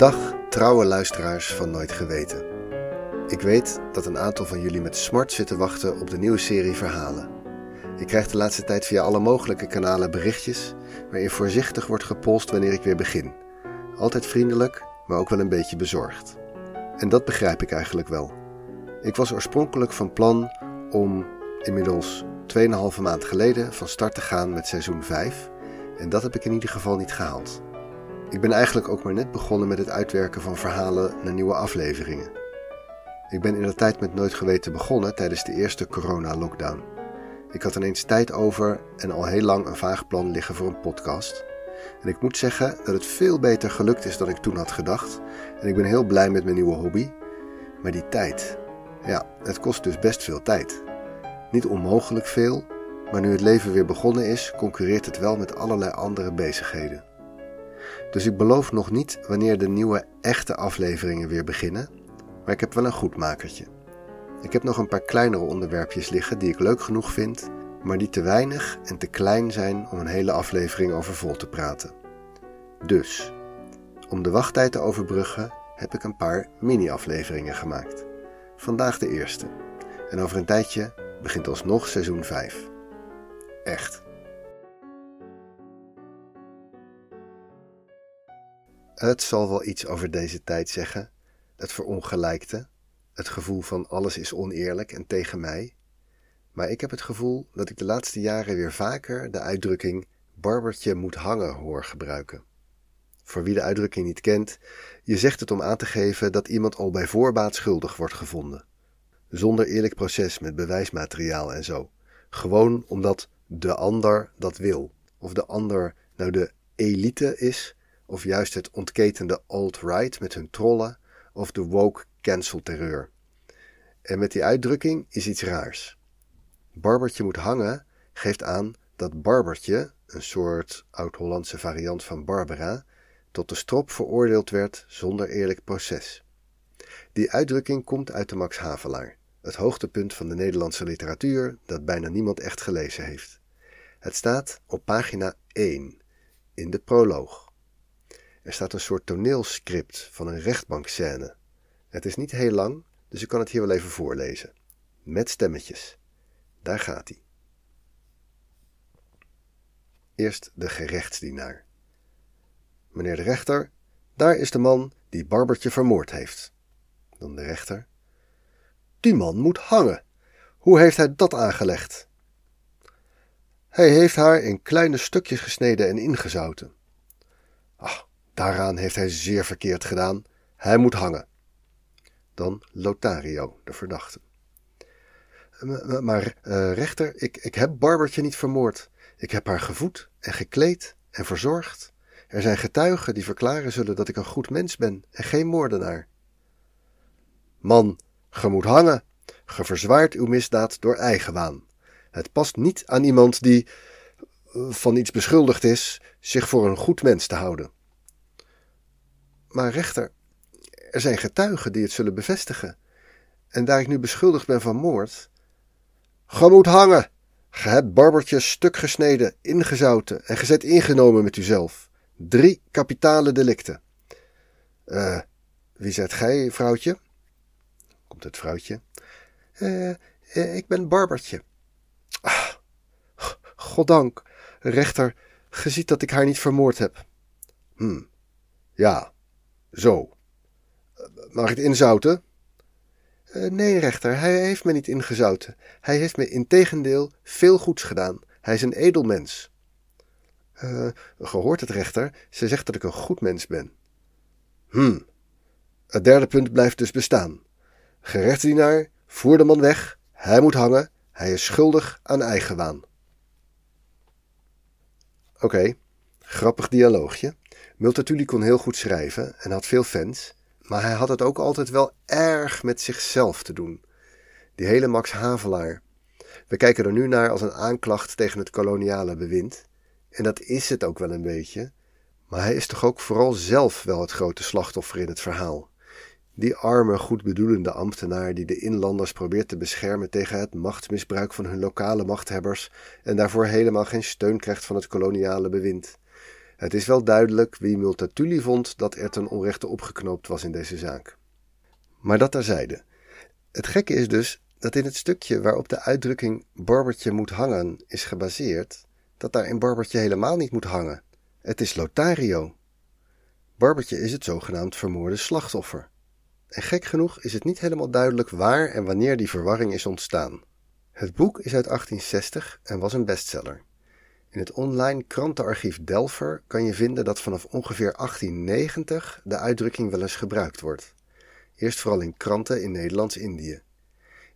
Dag, trouwe luisteraars van Nooit Geweten. Ik weet dat een aantal van jullie met smart zitten wachten op de nieuwe serie verhalen. Ik krijg de laatste tijd via alle mogelijke kanalen berichtjes waarin voorzichtig wordt gepolst wanneer ik weer begin. Altijd vriendelijk, maar ook wel een beetje bezorgd. En dat begrijp ik eigenlijk wel. Ik was oorspronkelijk van plan om inmiddels 2,5 maand geleden van start te gaan met seizoen 5 en dat heb ik in ieder geval niet gehaald. Ik ben eigenlijk ook maar net begonnen met het uitwerken van verhalen naar nieuwe afleveringen. Ik ben in de tijd met Nooit Geweten begonnen tijdens de eerste corona-lockdown. Ik had ineens tijd over en al heel lang een vaag plan liggen voor een podcast. En ik moet zeggen dat het veel beter gelukt is dan ik toen had gedacht. En ik ben heel blij met mijn nieuwe hobby. Maar die tijd, ja, het kost dus best veel tijd. Niet onmogelijk veel, maar nu het leven weer begonnen is, concurreert het wel met allerlei andere bezigheden. Dus ik beloof nog niet wanneer de nieuwe echte afleveringen weer beginnen, maar ik heb wel een goed makertje. Ik heb nog een paar kleinere onderwerpjes liggen die ik leuk genoeg vind, maar die te weinig en te klein zijn om een hele aflevering over vol te praten. Dus, om de wachttijd te overbruggen, heb ik een paar mini-afleveringen gemaakt. Vandaag de eerste. En over een tijdje begint alsnog seizoen 5. Echt. Het zal wel iets over deze tijd zeggen. Het verongelijkte. Het gevoel van alles is oneerlijk en tegen mij. Maar ik heb het gevoel dat ik de laatste jaren weer vaker de uitdrukking barbertje moet hangen hoor gebruiken. Voor wie de uitdrukking niet kent, je zegt het om aan te geven dat iemand al bij voorbaat schuldig wordt gevonden. Zonder eerlijk proces met bewijsmateriaal en zo. Gewoon omdat de ander dat wil. Of de ander nou de elite is, of juist het ontketende alt-right met hun trollen, of de woke cancel-terreur. En met die uitdrukking is iets raars. Barbertje moet hangen geeft aan dat Barbertje, een soort oud-Hollandse variant van Barbara, tot de strop veroordeeld werd zonder eerlijk proces. Die uitdrukking komt uit de Max Havelaar, het hoogtepunt van de Nederlandse literatuur dat bijna niemand echt gelezen heeft. Het staat op pagina 1 in de proloog. Er staat een soort toneelscript van een rechtbankscène. Het is niet heel lang, dus ik kan het hier wel even voorlezen. Met stemmetjes. Daar gaat hij. Eerst de gerechtsdienaar. Meneer de rechter, daar is de man die Barbertje vermoord heeft. Dan de rechter. Die man moet hangen. Hoe heeft hij dat aangelegd? Hij heeft haar in kleine stukjes gesneden en ingezouten. Ach, daaraan heeft hij zeer verkeerd gedaan. Hij moet hangen. Dan Lotario, de verdachte. Maar, uh, rechter, ik, ik heb Barbertje niet vermoord. Ik heb haar gevoed en gekleed en verzorgd. Er zijn getuigen die verklaren zullen dat ik een goed mens ben en geen moordenaar. Man, ge moet hangen. Ge verzwaart uw misdaad door eigenwaan. Het past niet aan iemand die eh, van iets beschuldigd is zich voor een goed mens te houden. Maar rechter, er zijn getuigen die het zullen bevestigen. En daar ik nu beschuldigd ben van moord. Ge moet hangen! Ge hebt barbertje stuk gesneden, ingezouten en gezet ingenomen met uzelf. Drie kapitale delicten. Uh, wie zijt gij, vrouwtje? Komt het vrouwtje. Eh, uh, ik ben barbertje. Ah, goddank, rechter, ge ziet dat ik haar niet vermoord heb. Hm, ja, zo. Mag ik het inzouten? Uh, nee, rechter, hij heeft me niet ingezouten. Hij heeft me in tegendeel veel goeds gedaan. Hij is een edel mens. Uh, gehoord het, rechter? Ze zegt dat ik een goed mens ben. Hm. Het derde punt blijft dus bestaan. Gerechtsdienaar, voer de man weg. Hij moet hangen. Hij is schuldig aan eigenwaan. Oké, grappig dialoogje. Multatuli kon heel goed schrijven en had veel fans, maar hij had het ook altijd wel erg met zichzelf te doen. Die hele Max Havelaar. We kijken er nu naar als een aanklacht tegen het koloniale bewind. En dat is het ook wel een beetje. Maar hij is toch ook vooral zelf wel het grote slachtoffer in het verhaal. Die arme, goedbedoelende ambtenaar die de inlanders probeert te beschermen tegen het machtsmisbruik van hun lokale machthebbers en daarvoor helemaal geen steun krijgt van het koloniale bewind. Het is wel duidelijk wie Multatuli vond dat er ten onrechte opgeknoopt was in deze zaak. Maar dat terzijde. Het gekke is dus dat in het stukje waarop de uitdrukking Barbertje moet hangen is gebaseerd, dat daar in Barbertje helemaal niet moet hangen. Het is Lothario. Barbertje is het zogenaamd vermoorde slachtoffer. En gek genoeg is het niet helemaal duidelijk waar en wanneer die verwarring is ontstaan. Het boek is uit 1860 en was een bestseller. In het online krantenarchief Delver kan je vinden dat vanaf ongeveer 1890 de uitdrukking wel eens gebruikt wordt. Eerst vooral in kranten in Nederlands-Indië.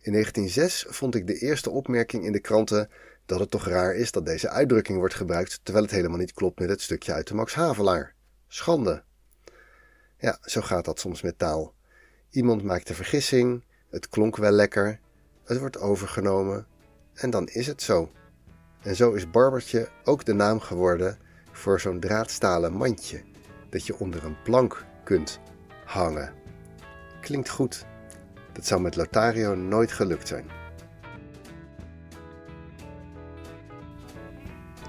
In 1906 vond ik de eerste opmerking in de kranten dat het toch raar is dat deze uitdrukking wordt gebruikt terwijl het helemaal niet klopt met het stukje uit de Max Havelaar. Schande. Ja, zo gaat dat soms met taal. Iemand maakt de vergissing, het klonk wel lekker, het wordt overgenomen en dan is het zo. En zo is Barbertje ook de naam geworden voor zo'n draadstalen mandje dat je onder een plank kunt hangen. Klinkt goed. Dat zou met Lotario nooit gelukt zijn.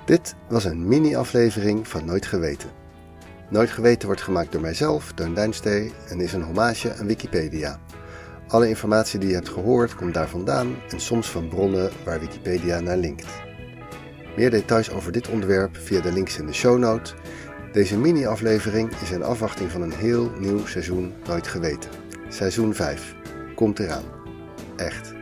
Dit was een mini-aflevering van Nooit Geweten. Nooit Geweten wordt gemaakt door mijzelf, Teun Duinstee, en is een hommage aan Wikipedia. Alle informatie die je hebt gehoord komt daar vandaan en soms van bronnen waar Wikipedia naar linkt. Meer details over dit onderwerp via de links in de show note. Deze mini-aflevering is in afwachting van een heel nieuw seizoen Nooit Geweten. Seizoen 5 komt eraan. Echt.